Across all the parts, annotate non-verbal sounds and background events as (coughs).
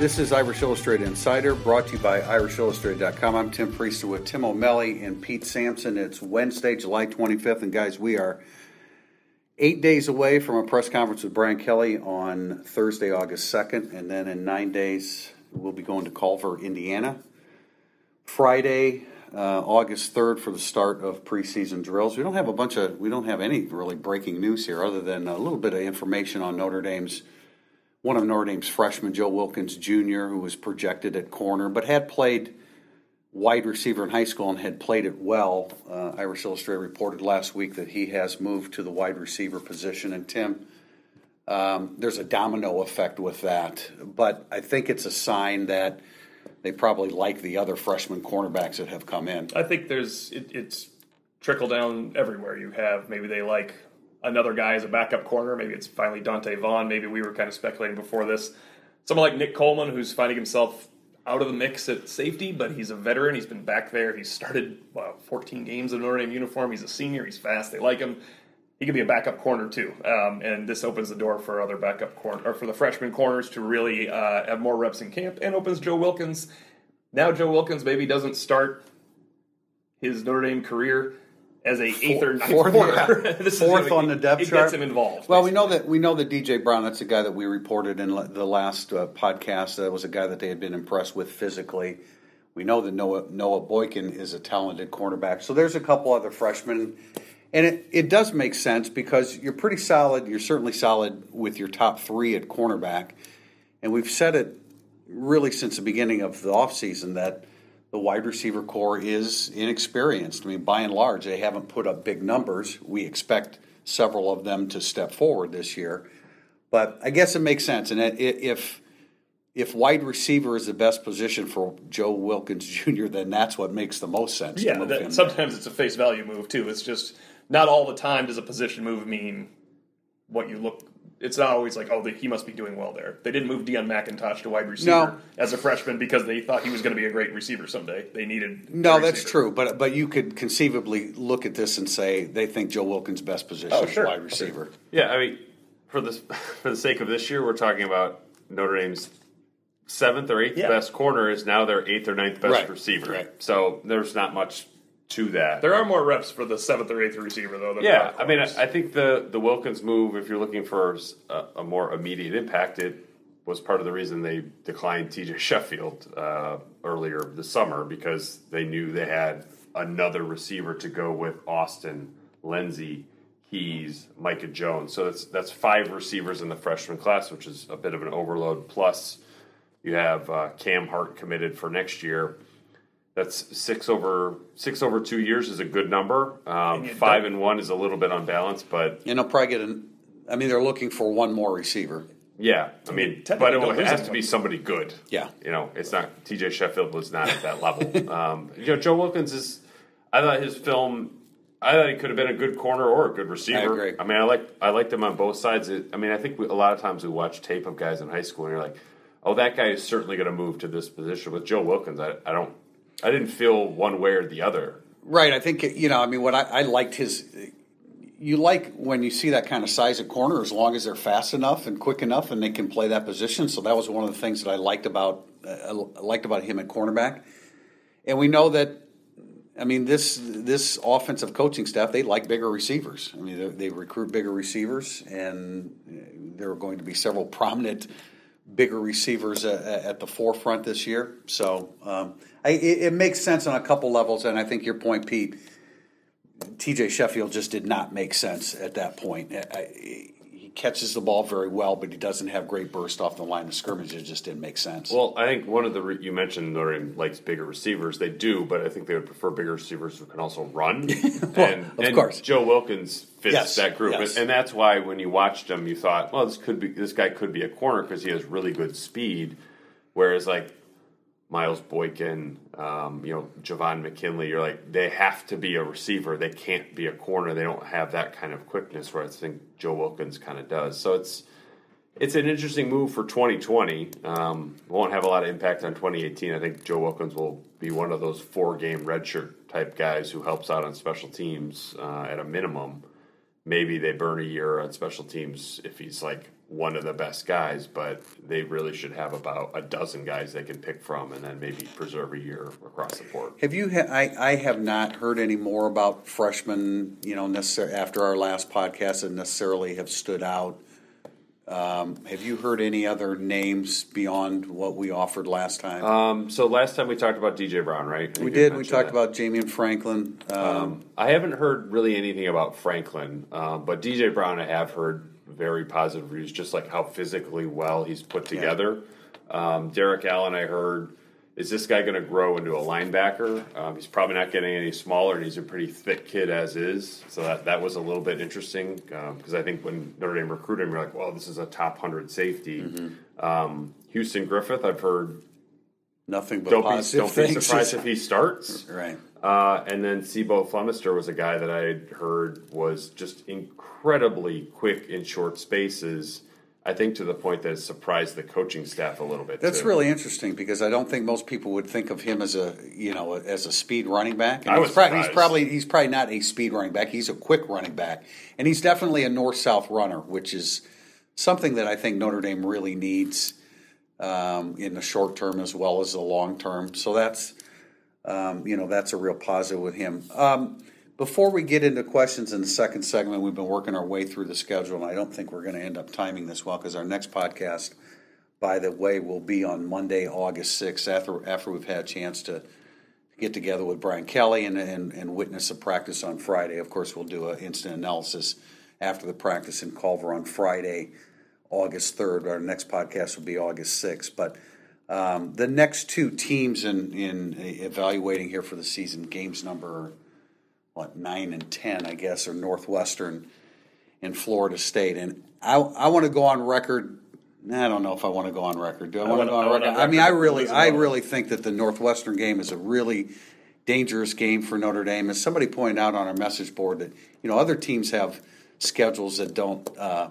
This is Irish Illustrated Insider, brought to you by IrishIllustrated.com. I'm Tim Prister with Tim O'Malley and Pete Sampson. It's Wednesday, July 25th, and guys, we are eight days away from a press conference with Brian Kelly on Thursday, August 2nd, and then in nine days, we'll be going to Culver, Indiana. Friday, uh, August 3rd, for the start of preseason drills. We don't have a bunch of, we don't have any really breaking news here other than a little bit of information on Notre Dame's one of Notre Dame's freshmen, Joe Wilkins Jr., who was projected at corner, but had played wide receiver in high school and had played it well. Uh, Irish Illustrated reported last week that he has moved to the wide receiver position. And Tim, um, there's a domino effect with that, but I think it's a sign that they probably like the other freshman cornerbacks that have come in. I think there's it, it's trickle down everywhere. You have maybe they like another guy as a backup corner. Maybe it's finally Donte Vaughn. Maybe we were kind of speculating before this. Someone like Nick Coleman, who's finding himself out of the mix at safety, but he's a veteran. He's been back there. He's started 14 games in Notre Dame uniform. He's a senior. He's fast. They like him. He could be a backup corner too, um, and this opens the door for other backup corner or for the freshman corners to really uh, have more reps in camp, and opens Joe Wilkins. Now Joe Wilkins maybe doesn't start his Notre Dame career as a eighth or ninth fourth, corner. yeah. (laughs) This fourth gonna- on the depth it chart. gets him involved. Well, we know that we know that DJ Brown. That's the guy that we reported in the last uh, podcast. That was a guy that they had been impressed with physically. We know that Noah Noah Boykin is a talented cornerback. So there's a couple other freshmen, and it, it does make sense because you're pretty solid. You're certainly solid with your top three at cornerback, and we've said it really since the beginning of the offseason that the wide receiver corps is inexperienced. I mean, by and large, they haven't put up big numbers. We expect several of them to step forward this year, but I guess it makes sense. And if if wide receiver is the best position for Joe Wilkins (laughs) Jr., then that's what makes the most sense. yeah, that, sometimes it's a face value move too. It's just not all the time does a position move mean what you look. It's not always like, oh, he must be doing well there. They didn't move Deon McIntosh to wide receiver No. as a freshman because they thought he was going to be a great receiver someday. They needed. No, a that's receiver. true, but but you could conceivably look at this and say they think Joe Wilkins' best position Oh, is wide receiver. Yeah, I mean, for this (laughs) for the sake of this year, we're talking about Notre Dame's seventh or eighth Yeah. best corner is now their eighth or ninth best Right, receiver. right. So there's not much to that. There are more reps for the seventh or eighth receiver though. Than yeah, I mean, I. I think the the Wilkins move, if you're looking for a, a more immediate impact, it was part of the reason they declined T.J. Sheffield uh, earlier this summer because they knew they had another receiver to go with Austin, Lenzy, Keys, Micah Jones. So that's that's five receivers in the freshman class, which is a bit of an overload. Plus, you have uh, Cam Hart committed for next year. That's six over six over two years is a good number. Um, you five and one is a little bit unbalanced, but And they'll probably get an. I mean, they're looking for one more receiver. yeah, I mean, technically but it don't lose has to be anyone. somebody good. Yeah. you know, it's not T.J. Sheffield was not at that (laughs) level. Um, you know, Joe Wilkins is. I thought his film. I thought he could have been a good corner or a good receiver. agree. I mean, I like I liked him on both sides. It, I mean, I think we, a lot of times we watch tape of guys in high school and you're like, oh, that guy is certainly going to move to this position. With Joe Wilkins, I, I don't. I didn't feel one way or the other. Right. I think you know. I mean, what I, I liked his. You like when you see that kind of size of corner, as long as they're fast enough and quick enough, and they can play that position. So that was one of the things that I liked about uh, I liked about him at cornerback. And we know that. I mean, this this offensive coaching staff they like bigger receivers. I mean, they, recruit bigger receivers, and uh, there are going to be several prominent bigger receivers uh, at the forefront this year. So um, I, it, it makes sense on a couple levels, and I think your point, Pete. T.J. Sheffield just did not make sense at that point. I, he catches the ball very well, but he doesn't have great burst off the line of scrimmage. It just didn't make sense. Well, I think one of the re- you mentioned Notre Dame likes bigger receivers. They do, but I think they would prefer bigger receivers who can also run. (laughs) Well, and, of and course. Joe Wilkins fits Yes, that group, yes. and that's why when you watched him, you thought, well, this could be this guy could be a corner because he has really good speed. Whereas like Miles Boykin, um, you know, Javon McKinley, you're like they have to be a receiver. They can't be a corner. They don't have that kind of quickness. Where I think Joe Wilkins kind of does. So it's it's an interesting move for 2020. Um, won't have a lot of impact on 2018. I think Joe Wilkins will be one of those four game redshirt type guys who helps out on special teams uh, at a minimum. Maybe they burn a year on special teams if he's like one of the best guys, but they really should have about a dozen guys they can pick from and then maybe preserve a year across the board. Have you? Ha- I I have not heard any more about freshmen. You know, necessar- after our last podcast, that necessarily have stood out. Um, have you heard any other names beyond what we offered last time? Um, so last time we talked about DJ Brown, right? We did. We talked that. about and Franklin. Um, I haven't heard really anything about Franklin, um, but DJ Brown I have heard very positive reviews, just like how physically well he's put together. Um, Derrik Allen, I heard, is this guy going to grow into a linebacker? Um, he's probably not getting any smaller, and he's a pretty thick kid as is. So that, that was a little bit interesting because I think when Notre Dame recruited him, you're like, well, this is a top 100 safety. Um, Houston Griffith, I've heard, nothing but don't be, don't be surprised if he (laughs) starts. right. Uh, and then C'Bo Flemister was a guy that I had heard was just incredibly quick in short spaces. I think to the point that it surprised the coaching staff a little bit. That's too. really interesting because I don't think most people would think of him as a you know as a speed running back. And I he's, was he's probably he's probably not a speed running back. He's a quick running back, and he's definitely a north south runner, which is something that I think Notre Dame really needs um, in the short term as well as the long term. So that's um, you know that's a real positive with him. Um, before we get into questions in the second segment, we've been working our way through the schedule, and I don't think we're going to end up timing this well because our next podcast, by the way, will be on Monday, August 6th, after, after we've had a chance to get together with Brian Kelly and, and, and witness a practice on Friday. Of course, we'll do an instant analysis after the practice in Culver on Friday, August 3rd. Our next podcast will be August 6th. But um, the next two teams in, in evaluating here for the season, games number what nine and ten, I guess, are Northwestern and Florida State. And I, I want to go on record. I don't know if I want to go on record. Do I, want wanna- go on I record? on I mean, I really, I really think that the Northwestern game is a really dangerous game for Notre Dame. As somebody pointed out on our message board, that you know other teams have schedules that don't. Uh,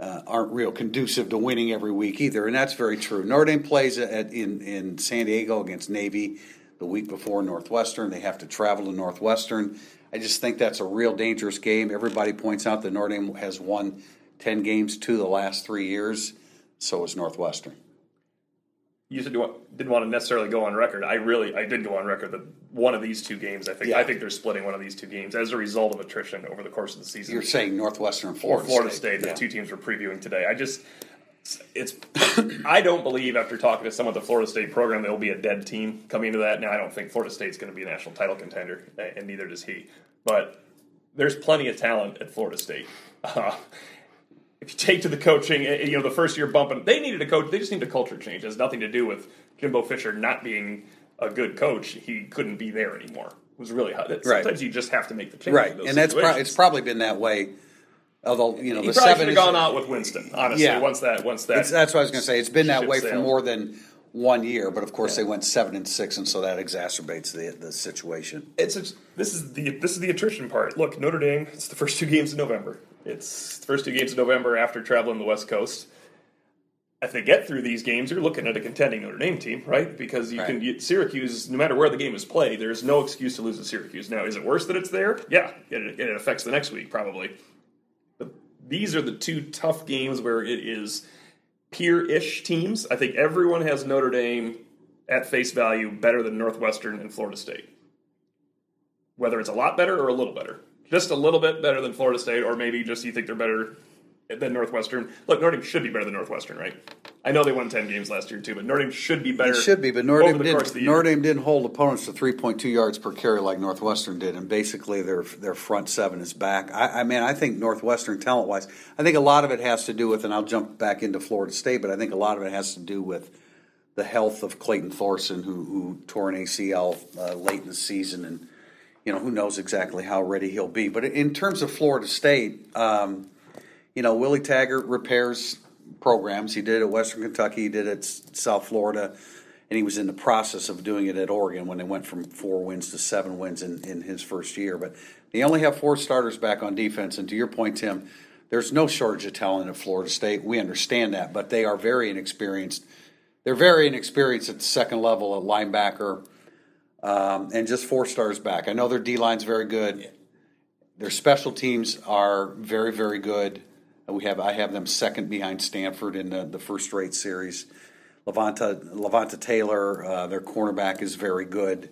uh, aren't real conducive to winning every week either, and that's very true. Notre Dame plays at, in in San Diego against Navy the week before Northwestern. They have to travel to Northwestern. I just think that's a real dangerous game. Everybody points out that Notre Dame has won ten games two the last three years. So is Northwestern. you said you didn't want to necessarily go on record. I really, I did go on record that one of these two games, I think, Yeah. I think they're splitting one of these two games as a result of attrition over the course of the season. You're saying Northwestern, Florida, Florida State, the Yeah. two teams we're previewing today. I just, it's, (coughs) I don't believe after talking to some of the Florida State program, there will be a dead team coming into that. Now, I don't think Florida State's going to be a national title contender, and neither does he. But there's plenty of talent at Florida State. Uh, if you take to the coaching, eh, you know, the first year bumping, they needed a coach. They just need a culture change. It has nothing to do with Jimbo Fisher not being a good coach. He couldn't be there anymore. It was really hard. Sometimes you just have to make the change. right, and that's pro- it's probably been that way. Although you know He the probably seven should have gone out with Winston. Honestly, Yeah. once that once that It's, that's what I was going to say. It's been that way for more than one year, but of course they went seven and six, and so that exacerbates the the situation. it's a, this is the this is the attrition part. Look, Notre Dame. It's the first two games of November. It's the first two games of November after traveling the West Coast. If they get through these games, you're looking at a contending Notre Dame team, right? Because you can you, Syracuse, no matter where the game is played, there's no excuse to lose to Syracuse. Now, is it worse that it's there? Yeah, it, it affects the next week probably. These are the two tough games where it is peer-ish teams. I think everyone has Notre Dame at face value better than Northwestern and Florida State. Whether it's a lot better or a little better. Just a little bit better than Florida State, or maybe just you think they're better than Northwestern. Look, Notre Dame should be better than Northwestern, right? I know they won ten games last year too, but Notre Dame should be better. It should be, but Notre Dame the course of didn't. Notre. Dame didn't hold opponents to 3.2 yards per carry like Northwestern did, and basically their their front seven is back. I, I mean, I think Northwestern talent wise, I think a lot of it has to do with, and I'll jump back into Florida State, but I think a lot of it has to do with the health of Clayton Thorson, who, who tore an ACL uh, late in the season, and you know who knows exactly how ready he'll be. But in terms of Florida State. Um, you know, Willie Taggart repairs programs. He did it at Western Kentucky, he did it at South Florida, and he was in the process of doing it at Oregon when they went from four wins to seven wins in, in his first year. But they only have four starters back on defense. And to your point, Tim, there's no shortage of talent at Florida State. We understand that, but they are very inexperienced. They're very inexperienced at the second level at linebacker, um, and just four stars back. I know their D line's very good. Their special teams are very, very good. We have I have them second behind Stanford in the, the first rate series. Levonta Levonta Taylor, uh, their cornerback is very good.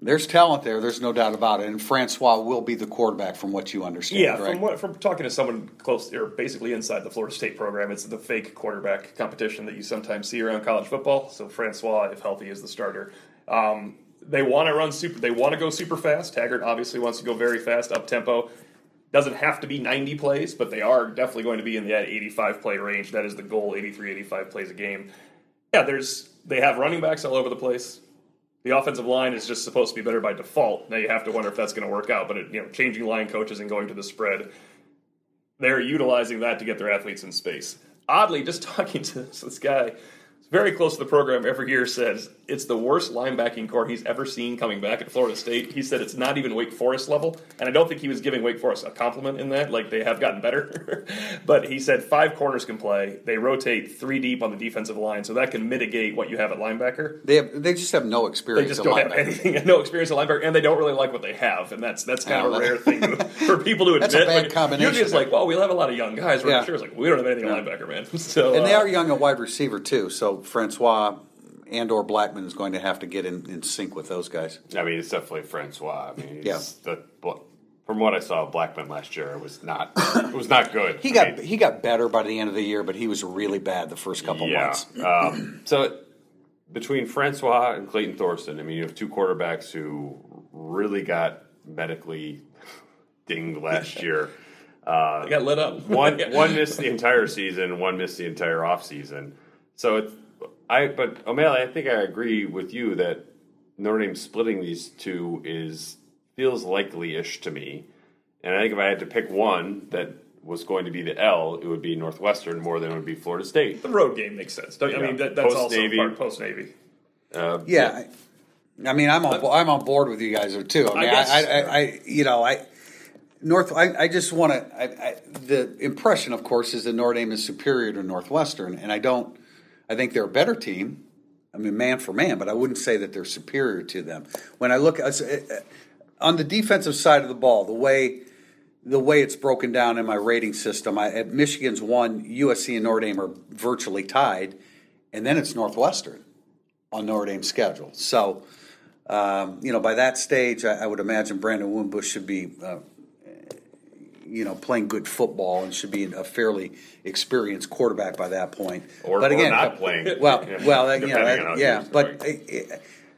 There's talent there. There's no doubt about it. And Francois will be the quarterback, from what you understand. Yeah, correct? from what from talking to someone close or basically inside the Florida State program, it's the fake quarterback competition that you sometimes see around college football. So Francois, if healthy, is the starter. Um, they want to run super. They want to go super fast. Taggart obviously wants to go very fast, up tempo. Doesn't have to be 90 plays, but they are definitely going to be in that 85 play range. That is the goal, 83, 85 plays a game. Yeah, there's they have running backs all over the place. The offensive line is just supposed to be better by default. Now you have to wonder if that's going to work out. But it, you know, changing line coaches and going to the spread, they're utilizing that to get their athletes in space. Oddly, just (laughs) talking to this, this guy, very close to the program every year, says it's the worst linebacking corps he's ever seen coming back at Florida State. He said it's not even Wake Forest level, and I don't think he was giving Wake Forest a compliment in that. Like they have gotten better, (laughs) but he said five corners can play. They rotate three deep on the defensive line, so that can mitigate what you have at linebacker. they have, they just have no experience. They just don't have linebacker. anything, (laughs) no experience at linebacker, and they don't really like what they have, and that's that's kind Oh, of a rare thing to, (laughs) for people to admit. That's a bad Like, combination. Usually, it's like, well, we'll have a lot of young guys. We're Yeah. sure it's like we don't have anything at linebacker, man. So And they uh, are young at wide receiver too. So Francois and or Blackman is going to have to get in, in sync with those guys. I mean, it's definitely Francois. I mean, Yeah. the from what I saw of Blackman last year, it was not it was not good. He I got mean, he got better by the end of the year, but he was really bad the first couple yeah. months. Um, so between Francois and Clayton Thorson, I mean, you have two quarterbacks who really got medically (laughs) dinged last (laughs) year. Uh, got lit up. one (laughs) one missed the entire season, one missed the entire off season. So it's I but O'Malley, I think I agree with you that Notre Dame splitting these two is feels likely-ish to me. And I think if I had to pick one that was going to be the L, it would be Northwestern more than it would be Florida State. the road game makes sense. Don't, I Yeah. mean, that, that's also Post-Navy. part post Navy. Uh, Yeah, I, I mean, I'm on bo- I'm on board with you guys there too. I mean, I, guess- I, I, I you know, I North. I, I just want to. I, I, the impression, of course, is that Notre Dame is superior to Northwestern, and I don't. I think they're a better team. I mean, man for man, but I wouldn't say that they're superior to them. When I look on the defensive side of the ball, the way the way it's broken down in my rating system, I, at Michigan's one, USC and Notre Dame are virtually tied, and then it's Northwestern on Notre Dame's schedule. So, um, you know, by that stage, I, I would imagine Brandon Wimbush should be, uh, you know, playing good football and should be a fairly experienced quarterback by that point. Or- but or again, not playing. (laughs) Well, Yeah. well, that, you know, that- yeah, but going.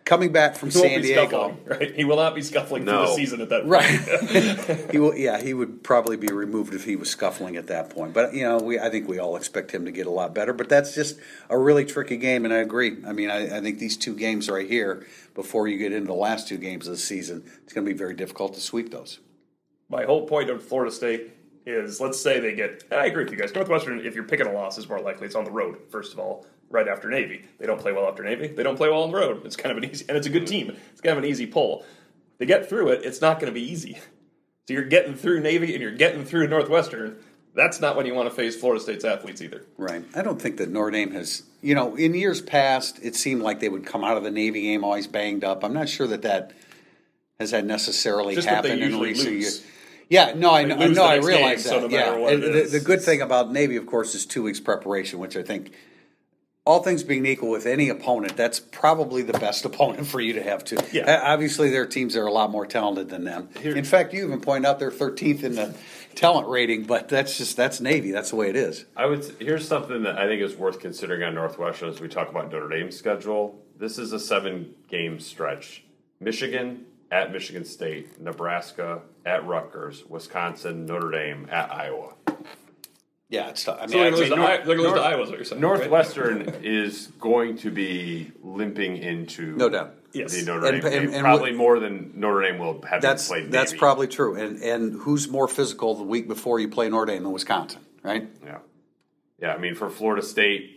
coming back from He won't San Diego, right? He will not be scuffling through the season at that point. Right. (laughs) he will, yeah, he would probably be removed if he was scuffling at that point. But you know, we I think we all expect him to get a lot better. But that's just a really tricky game, and I agree. I mean, I, I think these two games right here, before you get into the last two games of the season, it's going to be very difficult to sweep those. My whole point of Florida State is let's say they get. and I agree with you guys. Northwestern, if you're picking a loss, is more likely it's on the road. First of all, right after Navy, they don't play well after Navy. They don't play well on the road. It's kind of an easy, and it's a good team. It's kind of an easy pull. They get through it. It's not going to be easy. So you're getting through Navy and you're getting through Northwestern. That's not when you want to face Florida State's athletes either. Right. I don't think that Notre Dame has, you know, in years past, it seemed like they would come out of the Navy game always banged up. I'm not sure that that has that necessarily Just that they happened in recent lose. years. Yeah, no, I They know, I lose know, I realize game, that. so no yeah, what And it the, is. the good thing about Navy, of course, is two weeks preparation, which I think, all things being equal, with any opponent, that's probably the best (laughs) opponent for you to have too. Yeah. Obviously, there are teams that are a lot more talented than them. in fact, you even point out they're 13th in the talent rating, but that's just that's Navy. That's the way it is. I would. Here's something that I think is worth considering on Northwestern as we talk about Notre Dame's schedule. This is a seven-game stretch: Michigan at Michigan State, Nebraska at Rutgers, Wisconsin, Notre Dame at Iowa. Yeah, it's. I mean, So they're I gonna lose mean, to I- they're gonna lose to North- Iowa, is what you're saying. right? Northwestern (laughs) is going to be limping into No doubt. Yes. the Notre And- Dame and- game, and probably what- more than Notre Dame will have that's played. that's Navy. probably true. And and who's more physical the week before you play Notre Dame than Wisconsin, right? Yeah. Yeah, I mean, for Florida State,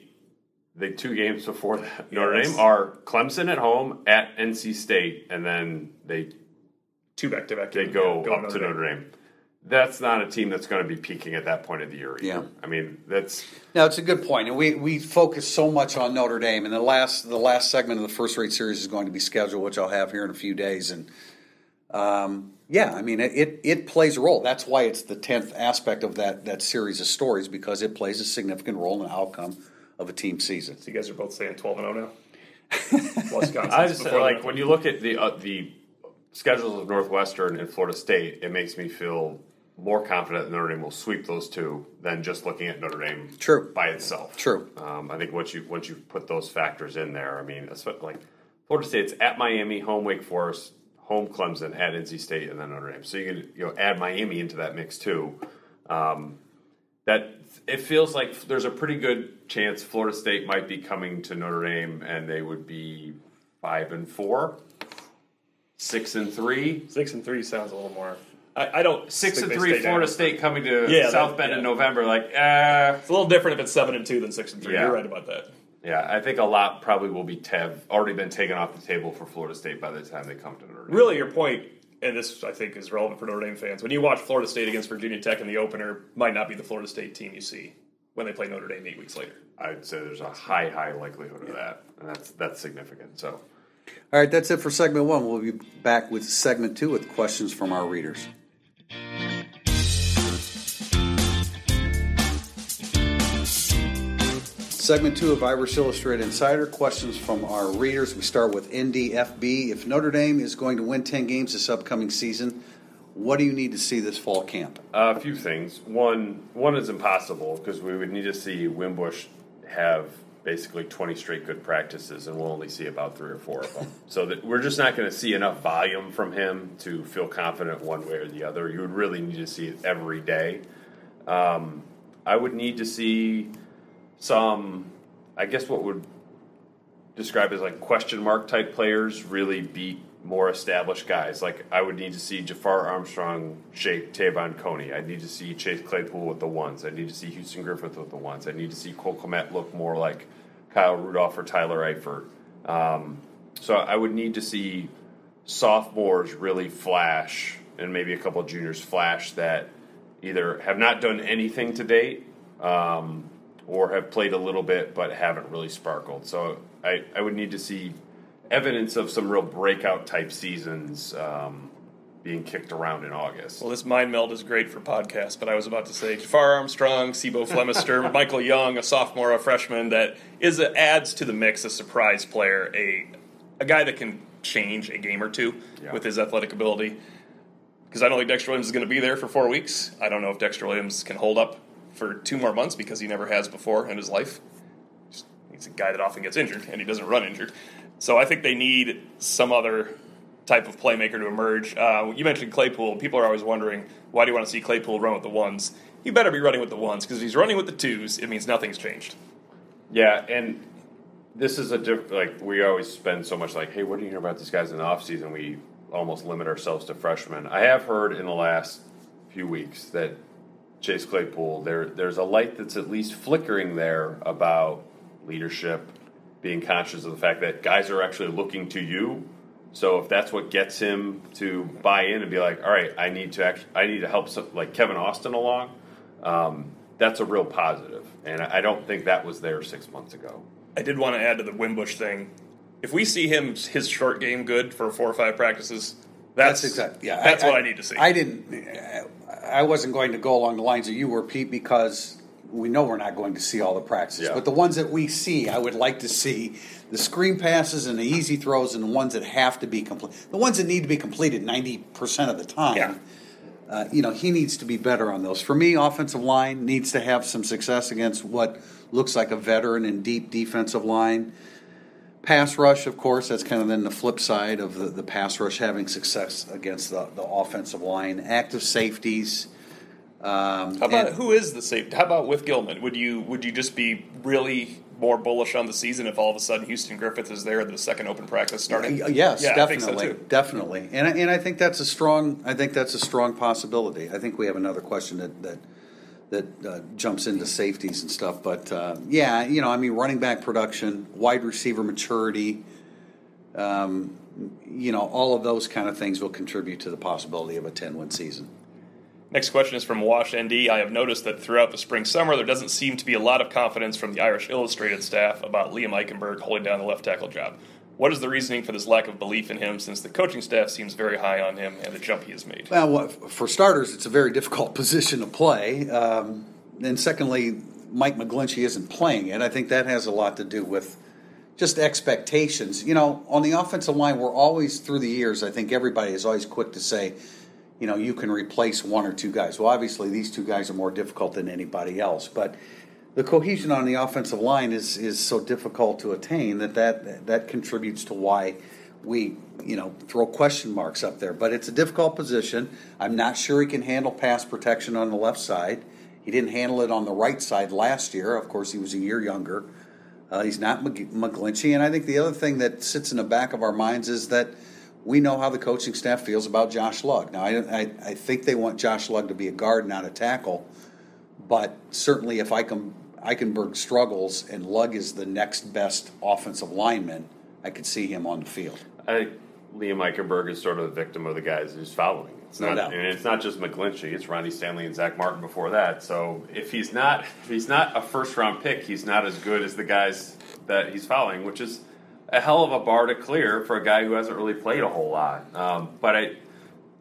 the two games before that, Notre Yes. Dame are Clemson at home, at NC State, and then they Two back to back. they go up to Notre Dame. That's not a team that's going to be peaking at that point of the year. Either. Yeah. I mean, that's No, it's a good point, and we, we focus so much on Notre Dame. And the last the last segment of the first rate series is going to be scheduled, which I'll have here in a few days. And um, yeah, I mean it, it it plays a role. That's why it's the tenth aspect of that that series of stories because it plays a significant role in the outcome of a team season. So you guys are both saying 12 and 0 now? (laughs) Wisconsin. I just like when you look at the uh, the schedules of Northwestern and Florida State, it makes me feel more confident that Notre Dame will sweep those two than just looking at Notre Dame True. by itself. True. Um, I think once you once you put those factors in there, I mean, espe- like Florida State's at Miami, home Wake Forest, home Clemson, at NC State, and then Notre Dame. So you can you know add Miami into that mix too. Um, that it feels like there's a pretty good chance Florida State might be coming to Notre Dame, and they would be five and four, six and three. Six and three sounds a little more. I, I don't. Six and three, Florida down. State coming to Yeah, South that- Bend yeah. in November. Like, uh, It's a little different if it's seven and two than six and three. Yeah. You're right about that. Yeah, I think a lot probably will be have already been taken off the table for Florida State by the time they come to Notre Dame. Really, your point, and this I think is relevant for Notre Dame fans. When you watch Florida State against Virginia Tech in the opener, might not be the Florida State team you see when they play Notre Dame eight weeks later. I'd say there's a high, high likelihood of that, and that's that's significant. So, All right, that's it for segment one. We'll be back with segment two with questions from our readers. Segment two of Irish Illustrated Insider questions from our readers. We start with NDFB. If Notre Dame is going to win 10 games this upcoming season, what do you need to see this fall camp? uh, a few things. One, one is impossible because we would need to see Wimbush have basically 20 straight good practices, and we'll only see about three or four of them. (laughs) so that we're just not going to see enough volume from him to feel confident one way or the other. You would really need to see it every day. Um, I would need to see some, I guess, what would describe as like question mark type players really beat more established guys. Like I would need to see Jafar Armstrong shake Te'von Coney. I need to see Chase Claypool with the ones. I need to see Houston Griffith with the ones. I need to see Cole Kmet look more like Kyle Rudolph or Tyler Eifert. Um, so I would need to see sophomores really flash and maybe a couple juniors flash that either have not done anything to date um, or have played a little bit but haven't really sparkled. So I, I would need to see evidence of some real breakout type seasons um, being kicked around in August. Well, this mind meld is great for podcasts, but I was about to say Jafar Armstrong, C'Bo Flemister, (laughs) Michael Young, a sophomore, a freshman that is a, adds to the mix a surprise player, a a guy that can change a game or two Yeah. with his athletic ability. Because I don't think Dexter Williams is going to be there for four weeks. I don't know if Dexter Williams can hold up for two more months because he never has before in his life. He's a guy that often gets injured, and he doesn't run injured. So I think they need some other type of playmaker to emerge. Uh, you mentioned Claypool. People are always wondering why do you want to see Claypool run with the ones? He better be running with the ones because if he's running with the twos, it means nothing's changed. Yeah, and this is a diff- like we always spend so much like, hey, what do you hear about these guys in the offseason? We almost limit ourselves to freshmen. I have heard in the last few weeks that Chase Claypool, there there's a light that's at least flickering there about leadership, being conscious of the fact that guys are actually looking to you. So if that's what gets him to buy in and be like, all right, I need to actually, I need to help some, like Kevin Austin along, um, that's a real positive. And I don't think that was there six months ago. I did want to add to the Wimbush thing. If we see him his short game good for four or five practices, that's, That's exactly yeah. That's what I need to see. I didn't. I wasn't going to go along the lines that you were, Pete, because we know we're not going to see all the practices. Yeah. But the ones that we see, I would like to see the screen passes and the easy throws, and the ones that have to be complete. The ones that need to be completed ninety percent of the time. Yeah. uh, you know, he needs to be better on those. For me, offensive line needs to have some success against what looks like a veteran and deep defensive line. Pass rush, of course, that's kind of then the flip side of the, the pass rush having success against the, the offensive line. Active safeties. Um, How about and- who is the safety? How about with Gilman? Would you would you just be really more bullish on the season if all of a sudden Houston Griffith is there at the second open practice starting? Yes, yeah, definitely, so definitely, and I- and I think that's a strong. I think that's a strong possibility. I think we have another question that that that uh, jumps into safeties and stuff. But uh, yeah, you know, I mean, running back production, wide receiver maturity, um, you know, all of those kind of things will contribute to the possibility of a ten-win season. Next question is from Wash ND. I have noticed that throughout the spring summer, there doesn't seem to be a lot of confidence from the Irish Illustrated staff about Liam Eichenberg holding down the left tackle job. What is the reasoning for this lack of belief in him since the coaching staff seems very high on him and the jump he has made? Well, for starters, it's a very difficult (laughs) position to play. Um, and secondly, Mike McGlinchey isn't playing it. I think that has a lot to do with just expectations. You know, on the offensive line, we're always, through the years, I think everybody is always quick to say, you know, you can replace one or two guys. Well, obviously, these two guys are more difficult than anybody else. But the cohesion on the offensive line is, is so difficult to attain that, that that contributes to why we you know throw question marks up there. But it's a difficult position. I'm not sure he can handle pass protection on the left side. He didn't handle it on the right side last year. Of course, he was a year younger. Uh, he's not Mc- McGlinchey, and I think the other thing that sits in the back of our minds is that we know how the coaching staff feels about Josh Lugg. Now, I, I, I think they want Josh Lugg to be a guard, not a tackle. But certainly, if Eichenberg struggles and Lugg is the next best offensive lineman, I could see him on the field. I think Liam Eichenberg is sort of the victim of the guys who's following. It's No not, and it's not just McGlinchey. It's Ronnie Stanley and Zach Martin before that. So if he's not, if he's not a first round pick, he's not as good as the guys that he's following, which is a hell of a bar to clear for a guy who hasn't really played a whole lot. Um, but I,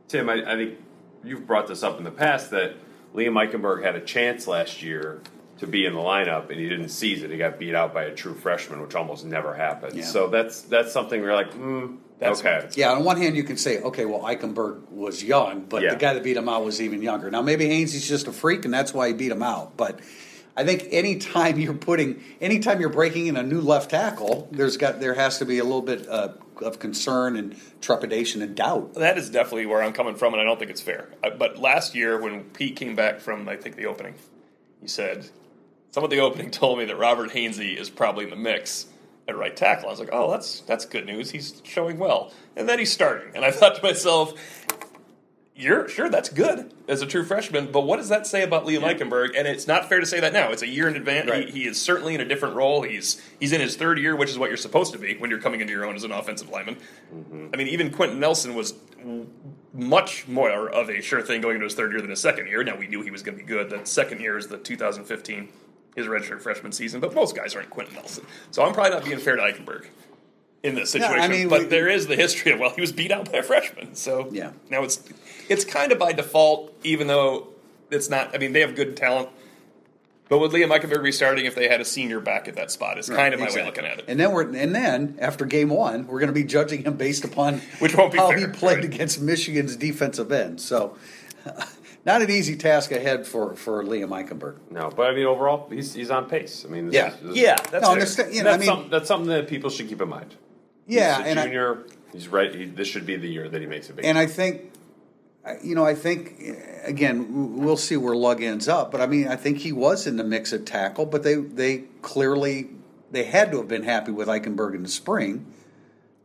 Tim, I, I think you've brought this up in the past that Liam Eichenberg had a chance last year to be in the lineup and he didn't seize it. He got beat out by a true freshman, which almost never happens. Yeah. So that's that's something you're like, hmm, That's- okay. Yeah, on one hand, you can say, okay, well, Eichenberg was young, but Yeah. the guy that beat him out was even younger. Now, maybe Hainsey's just a freak, and that's why he beat him out. But I think anytime you're putting, anytime you're breaking in a new left tackle, there's got there has to be a little bit uh, of concern and trepidation and doubt. That is definitely where I'm coming from, and I don't think it's fair. Uh, But last year, when Pete came back from, I think, the opening, he said, Someone at the opening (laughs) told me that Robert Hainsey is probably in the mix at right tackle. I was like, oh, that's that's good news. He's showing well. And then he's starting. And I thought to myself, you're sure that's good as a true freshman, but what does that say about Liam Eichenberg? And it's not fair to say that now. It's a year in advance. Right. He, he is certainly in a different role. He's he's in his third year, which is what you're supposed to be when you're coming into your own as an offensive lineman. Mm-hmm. I mean, even Quenton Nelson was much more of a sure thing going into his third year than his second year. Now we knew he was going to be good. That second year is the 2015, his redshirt freshman season. But most guys aren't Quenton Nelson, so I'm probably not being fair to Eichenberg in this Yeah, I situation. mean, but we- there is the history of well, he was beat out by a freshman. So Yeah. now it's it's kind of by default, even though it's not. I mean, they have good talent. But would Liam Eichenberg be starting if they had a senior back at that spot? Is kind of my way of looking at it. And then we're and then after game one, we're going to be judging him based upon (laughs) Which won't be how fair, he played right. against Michigan's defensive end. So, (laughs) not an easy task ahead for for Liam Eichenberg. No, but I mean, overall, he's, he's on pace. I mean, this Yeah. is, this, Yeah, that's No, fair. understand- you know, that's, I mean, some, that's something that people should keep in mind. Yeah, he's a and I, he's right. He, this should be the year that he makes a big. And I think, you know, I think again we'll see where Lugg ends up. But I mean, I think he was in the mix at tackle, but they they clearly they had to have been happy with Eichenberg in the spring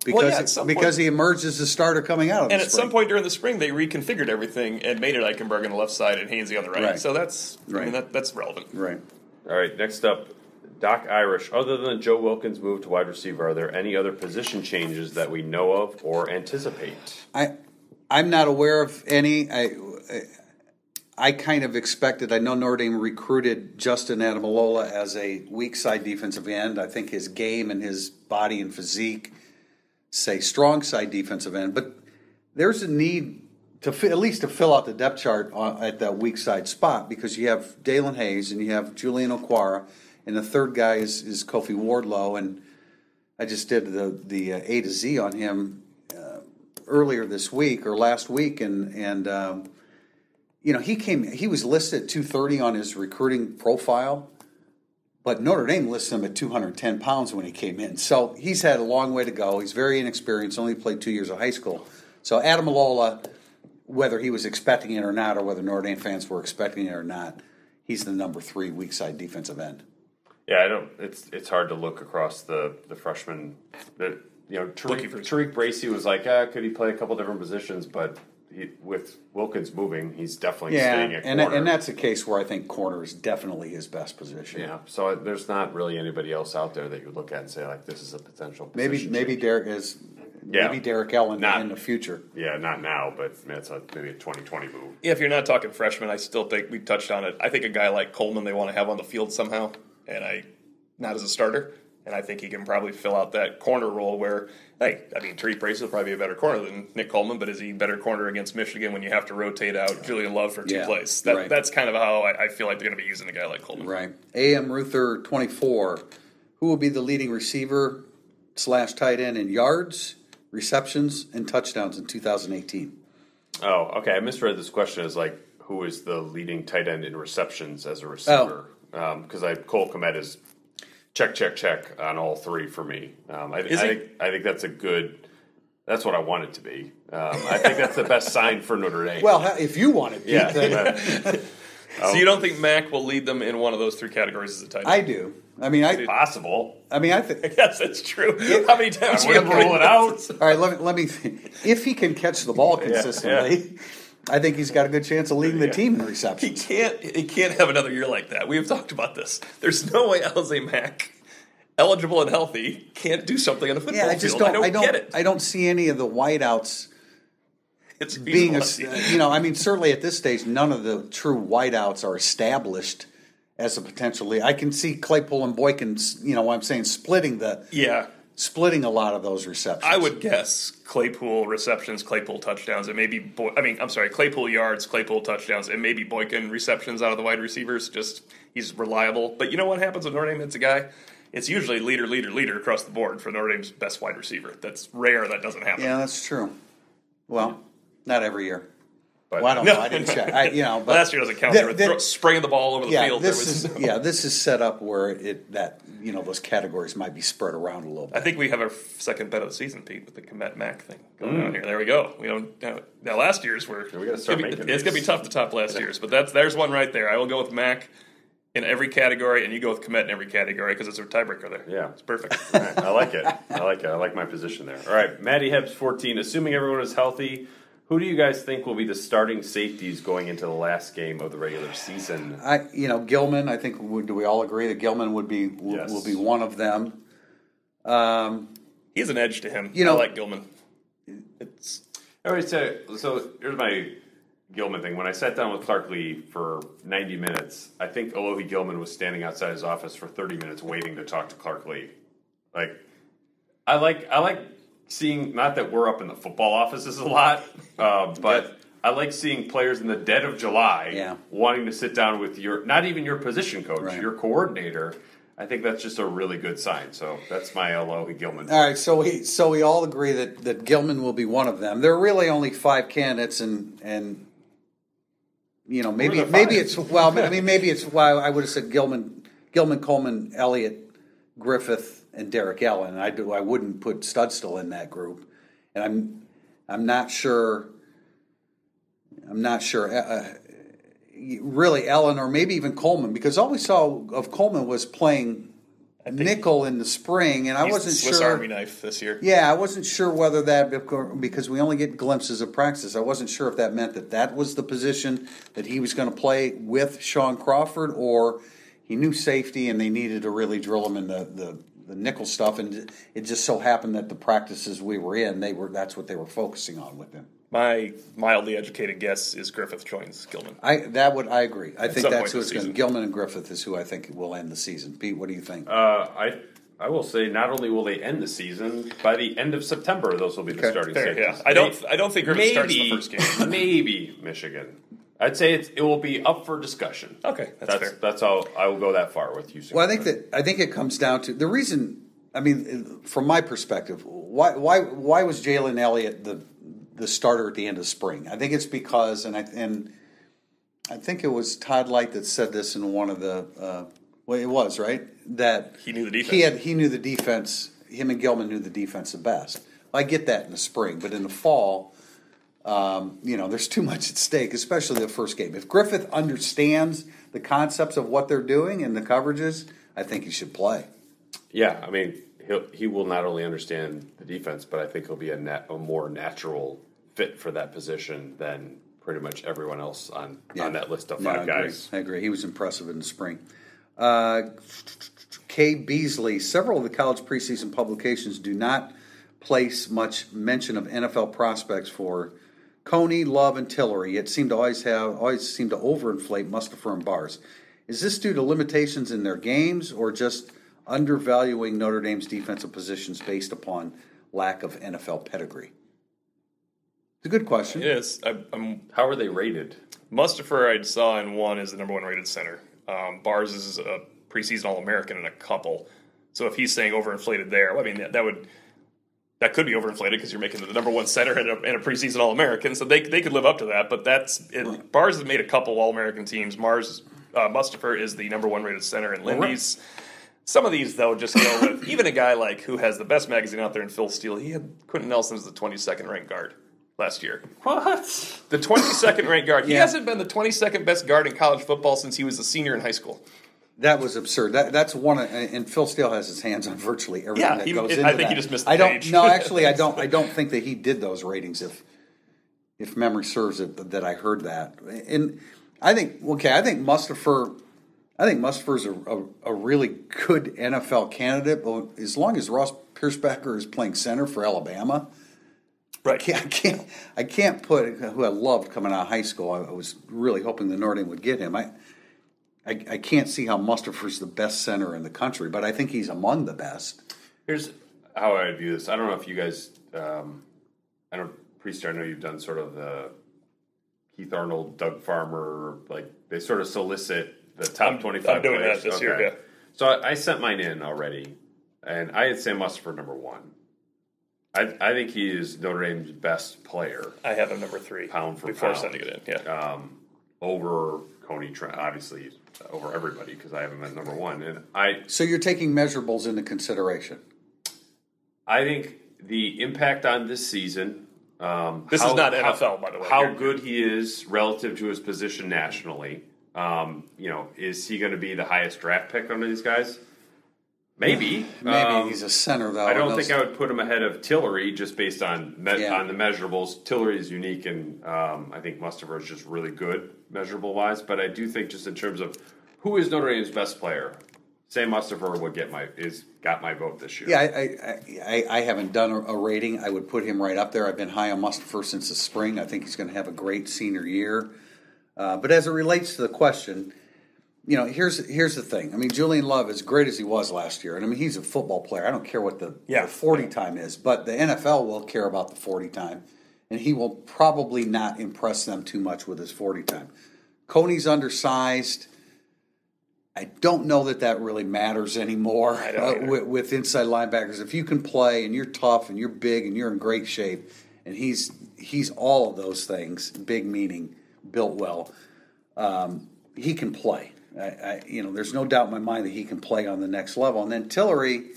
because yeah, at because point- he emerged as a starter coming out of And at spring. some point during the spring, they reconfigured everything and made it Eichenberg on the left side and Hainsey on the right. Right. So that's I Right. mean that, that's relevant. right. All right, next up, Doc Irish. Other than Joe Wilkins' move to wide receiver, are there any other position changes that we know of or anticipate? I I'm not aware of any. I I kind of expected. I know Notre Dame recruited Justin Ademilola as a weak side defensive end. I think his game and his body and physique say strong side defensive end, but there's a need to fi- at least to fill out the depth chart on, at that weak side spot because you have Daelin Hayes and you have Julian Okwara, and the third guy is, is Kofi Wardlow, and I just did the the uh, A to Z on him uh, earlier this week or last week, and and um, you know, he came. He was listed at 230 on his recruiting profile, but Notre Dame listed him at 210 pounds when he came in. So he's had a long way to go. He's very inexperienced. Only played two years of high school. So Ademilola, whether he was expecting it or not, or whether Notre Dame fans were expecting it or not, he's the number three weak side defensive end. Yeah, I don't. It's it's hard to look across the the freshmen. The you know Looking Tariq, for- Tariq Bracy was like, ah, could he play a couple different positions? But he, with Wilkins moving, he's definitely Yeah, staying at and corner. and that's a case where I think corner is definitely his best position. yeah. So there's not really anybody else out there that you look at and say like, this is a potential. Maybe position maybe change. Derek is Yeah. maybe Derrik Allen Not- in the future. Yeah, not now, but that's a, maybe a 2020 move. Yeah, if you're not talking freshman, I still think we touched on it. I think a guy like Coleman they want to have on the field somehow, and I not as a starter. And I think he can probably fill out that corner role where, hey, I mean, Tariq Brace will probably be a better corner than Nick Coleman, but is he better corner against Michigan when you have to rotate out Julian Love for two Yeah, plays? That, right. That's kind of how I, I feel like they're going to be using a guy like Coleman. Right. A.M. Ruther, 24. Who will be the leading receiver slash tight end in yards, receptions, and touchdowns in 2018? Oh, okay. I misread this question as like, who is the leading tight end in receptions as a oh, receiver? Because I Cole Kmet is check, check, check on all three for me. Um, I, Is I he? think I think that's a good. That's what I want it to be. Um, I think that's the best sign for Notre Dame. Well, if you want it, yeah. then (laughs) So you don't think Mac will lead them in one of those three categories as a tight end? I do. I mean, I, possible. I mean, I think. yes, (laughs) that's true. How many times I you wouldn't rule it out. All right, let me let me. If he can catch the ball (laughs) consistently, I think he's got a good chance of leading the team in He receptions. can't. He can't have another year like that. We have talked about this. There's no way Alize Mack, eligible and healthy, can't do something on a football Yeah, I just field. don't. I don't, I don't. get it. I don't see any of the wideouts it's being a, you know, I mean, certainly at this stage, none of the true wideouts are established as a potential lead. I can see Claypool and Boykin, you know, what I'm saying splitting the yeah. Splitting a lot of those receptions. I would guess Claypool receptions, Claypool touchdowns, and maybe Boy- I mean I'm sorry, Claypool yards, Claypool touchdowns, and maybe Boykin receptions out of the wide receivers. Just he's reliable. But you know what happens when Notre Dame hits a guy? It's usually leader, leader, leader across the board for Notre Dame's best wide receiver. That's rare that doesn't happen. Yeah, that's true. Well, not every year. But Well, I don't No. know. I didn't check. I, you know, (laughs) but Last year doesn't count. Th- they were spraying the ball over the yeah, field. this there was is (laughs) yeah, this is set up where it that you know those categories might be spread around a little bit. I think we have our second bet of the season, Pete, with the Kmet Mack thing going Mm. on here. There we go. We don't now, now last year's were we gotta start it's gonna be- making it's going to be tough to top last year's, but that's there's one right there. I will go with Mack in every category, and you go with Kmet in every category because it's a tiebreaker there. Yeah. it's perfect. (laughs) All right, I like it. I like it. I like my position there. All right, Maddie Hebbs, 14. Assuming everyone is healthy, who do you guys think will be the starting safeties going into the last game of the regular season? I, you know, Gilman. I think would, do we all agree that Gilman would be will, Yes. will be one of them. Um, he has an edge to him. You know- I like Gilman. It's I always say, so here's my Gilman thing. When I sat down with Clark Lea for 90 minutes, I think Alohi Gilman was standing outside his office for 30 minutes waiting to talk to Clark Lea. Like, I like, I like seeing, not that we're up in the football offices a lot, uh, but I like seeing players in the dead of July Yeah. wanting to sit down with your, not even your position coach, Right. your coordinator. I think that's just a really good sign. So that's my Alohi Gilman. all right, so we so we all agree that that Gilman will be one of them. There are really only five candidates, and and you know maybe maybe it's well, I mean (laughs) maybe it's why I would have said Gilman, Gilman, Coleman, Elliott, Griffith, and Derrik Allen. I do I wouldn't put Studstill in that group, and I'm I'm not sure. I'm not sure. Uh, uh, really, Allen or maybe even Coleman, because all we saw of Coleman was playing nickel in the spring, and I wasn't Swiss sure. Army knife this year. Yeah, I wasn't sure whether that because we only get glimpses of practice. I wasn't sure if that meant that that was the position that he was going to play with Shaun Crawford, or he knew safety and they needed to really drill him in the, the, the nickel stuff. And it just so happened that the practices we were in, they were that's what they were focusing on with him. My mildly educated guess is Griffith joins Gilman. I that would I agree. I think that's who it's going. season. Gilman and Griffith is who I think will end the season. Pete, what do you think? Uh, I I will say not only will they end the season by the end of September, those will be the Okay, starting Fair, safeties. yeah. I don't. I don't think Griffith starts the maybe first game. maybe Michigan. I'd say it's, it will be up for discussion. Okay, that's, That's fair. that's how I will go that far with you. Well, I think that I think it comes down to the reason. I mean, from my perspective, why why why was Jalen Elliott the the starter at the end of spring? I think it's because, and I and I think it was Todd Lyght that said this in one of the. Uh, well, it was right that He knew the defense. He had he knew the defense. Him and Gilman knew the defense the best. I get that in the spring, but in the fall, um, you know, there's too much at stake, especially the first game. If Griffith understands the concepts of what they're doing and the coverages, I think he should play. Yeah, I mean, he'll, he will not only understand the defense, but I think he'll be a, nat, a more natural fit for that position than pretty much everyone else on, Yeah. on that list of No, five I agree. guys. I agree. He was impressive in the spring. Uh, Kay Beasley. Several of the college preseason publications do not place much mention of NFL prospects for Coney, Love, and Tillery, it seemed to always have always seem to overinflate Mustipher and Bars. Is this due to limitations in their games, or just undervaluing Notre Dame's defensive positions based upon lack of NFL pedigree? It's a good question. It is. I, I'm How are they rated? Mustipher, I saw in one is the number one rated center. Um, Bars is a preseason All American in a couple. So if he's saying overinflated there, well, I mean that, that would that could be overinflated because you're making the number one center in a, in a preseason All American. So they they could live up to that. But that's it, Bars has made a couple All American teams. Bars uh, Mustipher is the number one rated center in Lindy's. Some of these though just go with (laughs) even a guy like who has the best magazine out there in Phil Steele. He had Quenton Nelson as the 22nd ranked guard last year. What? The 22nd ranked guard. He Yeah. hasn't been the 22nd best guard in college football since he was a senior in high school. That was absurd. That, that's one, of, and Phil Steele has his hands on virtually everything Yeah, that he- goes I into I think that. he just missed the I don't. page. No, (laughs) actually, I don't. I don't think that he did those ratings. If if memory serves it, that I heard that, and I think okay, I think Mustipher. I think Mustipher's a, a, a really good NFL candidate, but as long as Ross Pierschbacher is playing center for Alabama, Right. can't, I can't I can't put who I loved coming out of high school. I, I was really hoping the Notre Dame would get him. I, I I can't see how Mustipher's the best center in the country, but I think he's among the best. Here's how I view this. I don't know if you guys, um, I don't, Prister, I know you've done sort of the Keith Arnold, Doug Farmer, like they sort of solicit the top I'm- 25 I'm doing players. that this year, yeah. So I, I sent mine in already, and I had Sam Mustipher number one. I, I think he is Notre Dame's best player I have him number three Pound for before pound. sending it in. Yeah. over Coney Trent, obviously over everybody because I have him at number one. And I, So you're taking measurables into consideration. I think the impact on this season. Um, This is not NFL, by the way. How You're- good he is relative to his position nationally. Um, you know, is he going to be the highest draft pick under these guys? Maybe. (sighs) Maybe Um, he's a center though. I don't and think those- I would put him ahead of Tillery just based on me- Yeah. on the measurables. Tillery is unique, and um, I think Mustipher is just really good measurable wise. But I do think just in terms of who is Notre Dame's best player, Sam Mustipher would get my is got my vote this year. Yeah, I, I, I, I haven't done a, a rating. I would put him right up there. I've been high on Mustipher since the spring. I think he's going to have a great senior year. Uh, but as it relates to the question, you know, here's here's the thing. I mean, Julian Love, as great as he was last year, and I mean, he's a football player. I don't care what the, Yeah. the 40 time is, but the NFL will care about the 40 time, and he will probably not impress them too much with his 40 time. Coney's undersized. I don't know that that really matters anymore uh, with, with inside linebackers. If you can play and you're tough and you're big and you're in great shape, and he's he's all of those things, big meaning built well. Um, he can play. I, I, you know, there's no doubt in my mind that he can play on the next level. And then Tillery,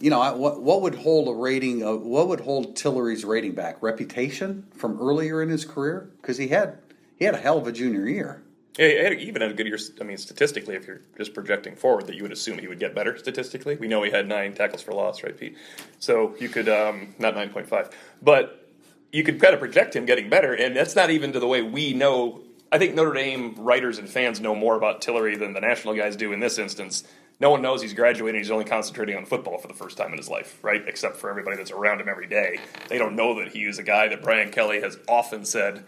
you know, I, what what would hold a rating? Of, what would hold Tillery's rating back? Reputation from earlier in his career because he had he had a hell of a junior year. Yeah, he had, even had a good year. I mean, statistically, if you're just projecting forward, that you would assume he would get better statistically. We know he had nine tackles for loss, right, Pete? So you could um, not nine point five, but you could kind of project him getting better, and that's not even to the way we know. I think Notre Dame writers and fans know more about Tillery than the national guys do in this instance. No one knows he's graduating. He's only concentrating on football for the first time in his life, right? Except for everybody that's around him every day. They don't know that he is a guy that Brian Kelly has often said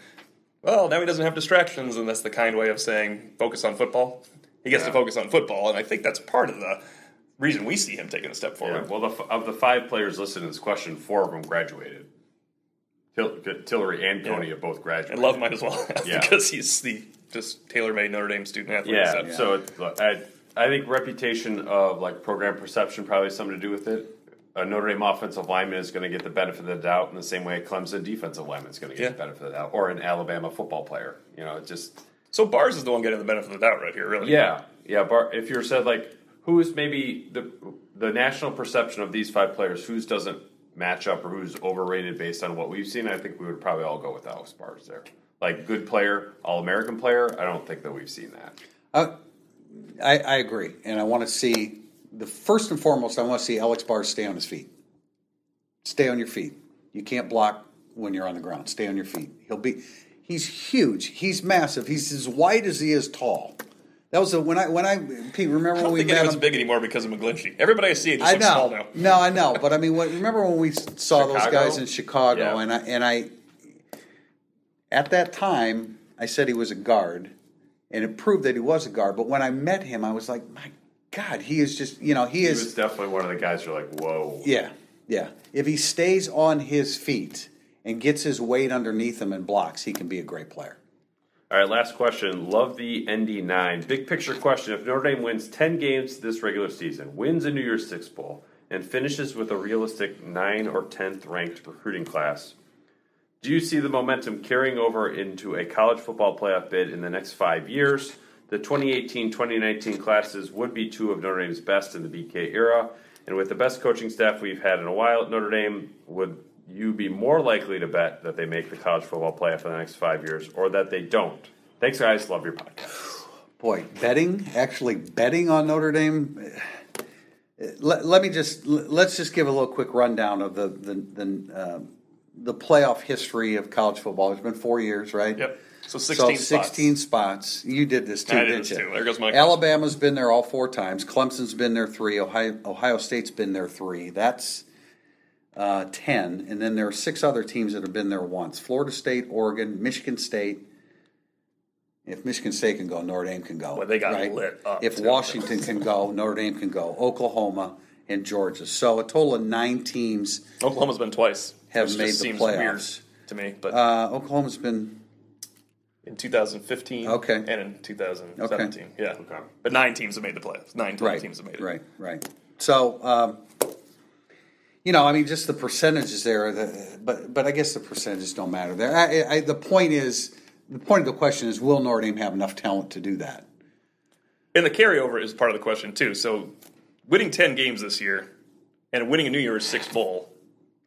well, now he doesn't have distractions, and that's the kind way of saying focus on football. He gets to focus on football, and I think that's part of the reason we see him taking a step Yeah, forward. well, the, f- of the five players listed in this question, four of them graduated. Till, Tillery and Coney have both graduated. And Love might as well (laughs) Yeah. because he's the just tailor-made Notre Dame student athlete. Yeah, So- so it, look, I, I think reputation of like program perception probably has something to do with it. A Notre Dame offensive lineman is going to get the benefit of the doubt in the same way a Clemson defensive lineman is going to get Yeah. the benefit of the doubt, or an Alabama football player. You know, it just So Bars is the one getting the benefit of the doubt right here, really. Yeah, yeah. Bar, if you're said like who's maybe the the national perception of these five players, whose doesn't match up or who's overrated based on what we've seen, I think we would probably all go with Alex Bars there. Like good player, all American player. I don't think that we've seen that. Uh, I, I agree, and I want to see the first and foremost. I want to see Alex Barr stay on his feet. Stay on your feet. You can't block when you're on the ground. Stay on your feet. He'll be. He's huge. He's massive. He's as wide as he is tall. That was a, when I when I Pete. Remember I when we think met anyone's him? big anymore because of McGlinchey. Everybody I see it just I looks small know. now. No, I know. But I mean, what, remember when we saw those guys in Chicago, Yeah. and I and I at that time I said he was a guard, and it proved that he was a guard. But when I met him, I was like, my God, he is just you know he is He is was definitely one of the guys you're like, whoa. yeah yeah. If he stays on his feet and gets his weight underneath him and blocks, he can be a great player. All right, last question. Love the ND9. Big picture question. If Notre Dame wins 10 games this regular season, wins a New Year's Six Bowl, and finishes with a realistic 9 or 10th ranked recruiting class, do you see the momentum carrying over into a college football playoff bid in the next five years? The 2018 2019 classes would be two of Notre Dame's best in the BK era. And with the best coaching staff we've had in a while at Notre Dame, would you be more likely to bet that they make the college football playoff in the next five years or that they don't? Thanks, guys. Love your podcast. Boy, betting actually betting on Notre Dame. Let, let me just let's just give a little quick rundown of the the the, uh, the playoff history of college football. It's been four years, right? Yep. So 16 spots. 16 spots. You did this too, I did didn't this you? too. There goes my- Alabama's been there all four times. Clemson's been there three. Ohio, Ohio State's been there three. That's uh, 10. And then there are six other teams that have been there once Florida State, Oregon, Michigan State. If Michigan State can go, Notre Dame can go. Boy, they got lit up, If. Washington can go, Notre Dame can go. Oklahoma and Georgia. So a total of nine teams. Oklahoma's been twice. Have which made just the seems playoffs. weird to me. But Uh, Oklahoma's been in 2015 Okay. and in 2017. Yeah. Okay. But nine teams have made the playoffs. Nine right, teams have made it. Right, right. So, um, you know, I mean, just the percentages there. The, but but I guess the percentages don't matter there. I, I, the point is, the point of the question is, will Notre Dame have enough talent to do that? And the carryover is part of the question, too. So winning 10 games this year and winning a New Year's Six Bowl,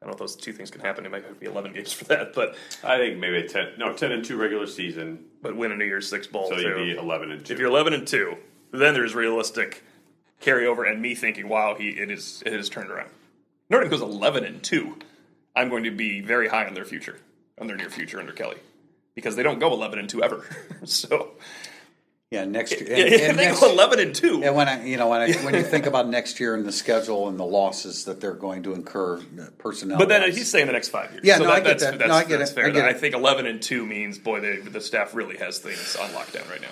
I don't know if those two things can happen. It might be 11 games for that. But I think maybe a 10, no, 10 and 2 regular season. but win a New Year's Six Bowl, So too. you'd be 11 and 2. If you're 11 and 2, then there's realistic carryover and me thinking, wow, he it is it has turned around. Notre Dame goes 11 and 2. I'm going to be very high on their future, on their near future under Kelly, because they don't go 11 and 2 ever. (laughs) so Yeah, next year. yeah, and- yeah, and they next- go 11 and 2. And when I, you know, when I, (laughs) when you think about next year and the schedule and the losses that they're going to incur, uh, personnel. But then wise. he's saying the next five years. Yeah, so no, I get that's, that. That's, No, I get that's it. fair. I get I think 11 and 2 means, boy, they, the staff really has things on lockdown right now.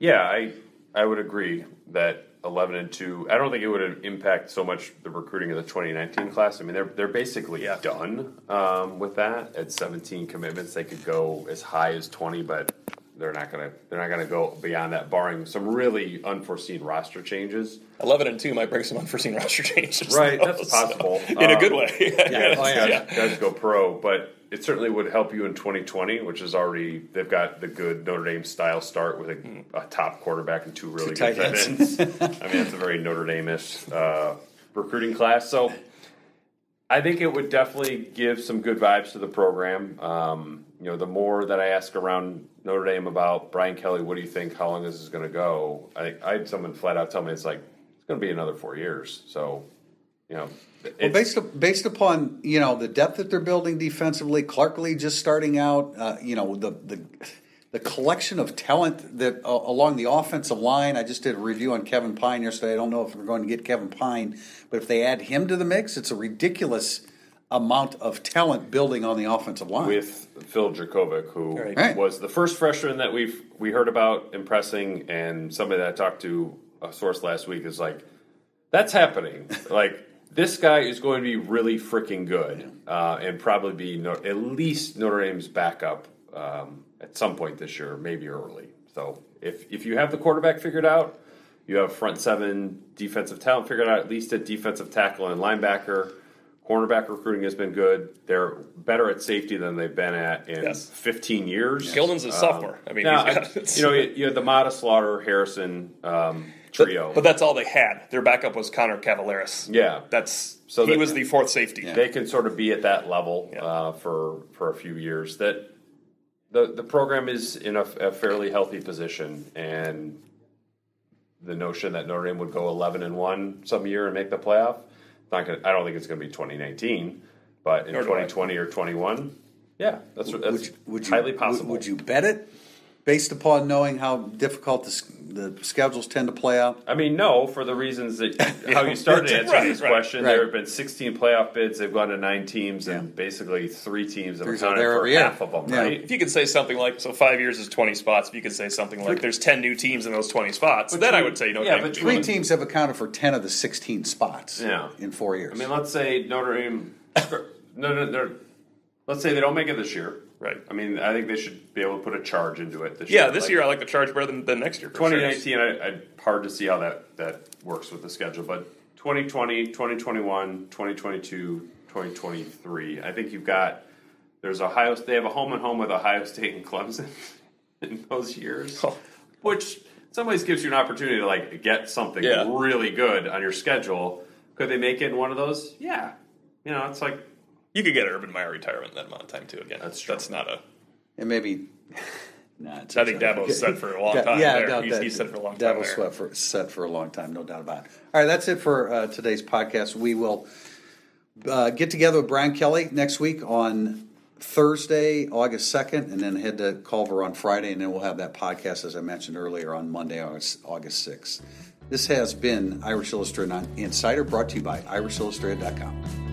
Yeah, I I would agree that eleven and two. I don't think it would impact so much the recruiting of the 2019 class. I mean, they're they're basically Yeah. done um, with that. At 17 commitments, they could go as high as 20, but they're not gonna they're not gonna go beyond that, barring some really unforeseen roster changes. 11 and 2 might bring some unforeseen (laughs) roster changes. Right, though, that's (laughs) so- possible. in a Um, good way. (laughs) Yeah, oh, yeah. yeah. guys go pro, but it certainly would help you in 2020, which is already they've got the good Notre Dame style start with a, a top quarterback and two really Two good tight tight ends. I mean, that's a very Notre Dame-ish uh, recruiting class. So I think it would definitely give some good vibes to the program. Um, you know, the more that I ask around Notre Dame about Brian Kelly, what do you think? How long is this is going to go? I, I had someone flat out tell me it's like it's going to be another four years. So, you know, Well, based based upon you know the depth that they're building defensively, Clark Lea just starting out, uh, you know the the the collection of talent that uh, along the offensive line. I just did a review on Kevin Pine yesterday. I don't know if we're going to get Kevin Pine, but if they add him to the mix, it's a ridiculous amount of talent building on the offensive line. with Phil Jurkovec, who Right. Right. was the first freshman that we've we heard about impressing, and somebody that I talked to a source last week is like, that's happening. (laughs) like this guy is going to be really freaking good, uh, and probably be no, at least Notre Dame's backup um, at some point this year, maybe early. So if if you have the quarterback figured out. You have front seven defensive talent figured out, at least at defensive tackle and linebacker Cornerback recruiting has been good. They're better at safety than they've been at in Yes. 15 years. Gilman's a sophomore. I mean, Now, he's I- got, you know, you you had the Modest Slaughter Harrison um, trio. But, but that's all they had. Their backup was Connor Cavaleris. yeah, That's So he that- was the fourth safety. they can sort of be at that level Yeah. uh, for for a few years. That the the program is in a, a fairly healthy position, and the notion that Notre Dame would go eleven and one some year and make the playoff, not gonna, I don't think it's going to be twenty nineteen, but in Nor I. twenty twenty or twenty one, yeah, that's that's Would you, would you, highly would- possible. Would, you bet it based upon knowing how difficult the, the schedules tend to play out? I mean, no, for the reasons that (laughs) how you started answering Right, this right, question. right. There have been 16 playoff bids. They've gone to nine teams, and basically three teams have Threes accounted for every half of them, Yeah. right? If you could say something like, so five years is 20 spots, if you could say something like, there's 10 new teams in those 20 spots, then I would say, no, yeah, but Three teams have accounted for 10 of the 16 spots Yeah. in four years. I mean, let's say Notre Dame. (coughs) no, no, no. Let's say they don't make it this year. Right. I mean, I think they should be able to put a charge into it this Yeah, year. this Like, year I like the charge better than, than next year. for sure. 2019, I, I hard to see how that, that works with the schedule, but 2020, 2021, 2022, 2023, I think you've got there's Ohio. They have a home and home with Ohio State and Clemson (laughs) in those years, Oh. which in some ways gives you an opportunity to like get something Yeah. really good on your schedule. Could they make it in one of those? Yeah, you know, it's like You could get Urban Meyer retirement in that amount of time, too, again. That's true. That's not a. and maybe. (laughs) Nah, I think Dabo's set for a long time Yeah, there. no, He's- Da- he's set for a long time Dabo's there. set for, set for a long time, no doubt about it. All right, that's it for uh, today's podcast. We will uh, get together with Brian Kelly next week on Thursday, August 2nd, and then head to Culver on Friday, and then we'll have that podcast, as I mentioned earlier, on Monday, August, August 6th. This has been Irish Illustrated on Insider, brought to you by irishillustrated.com.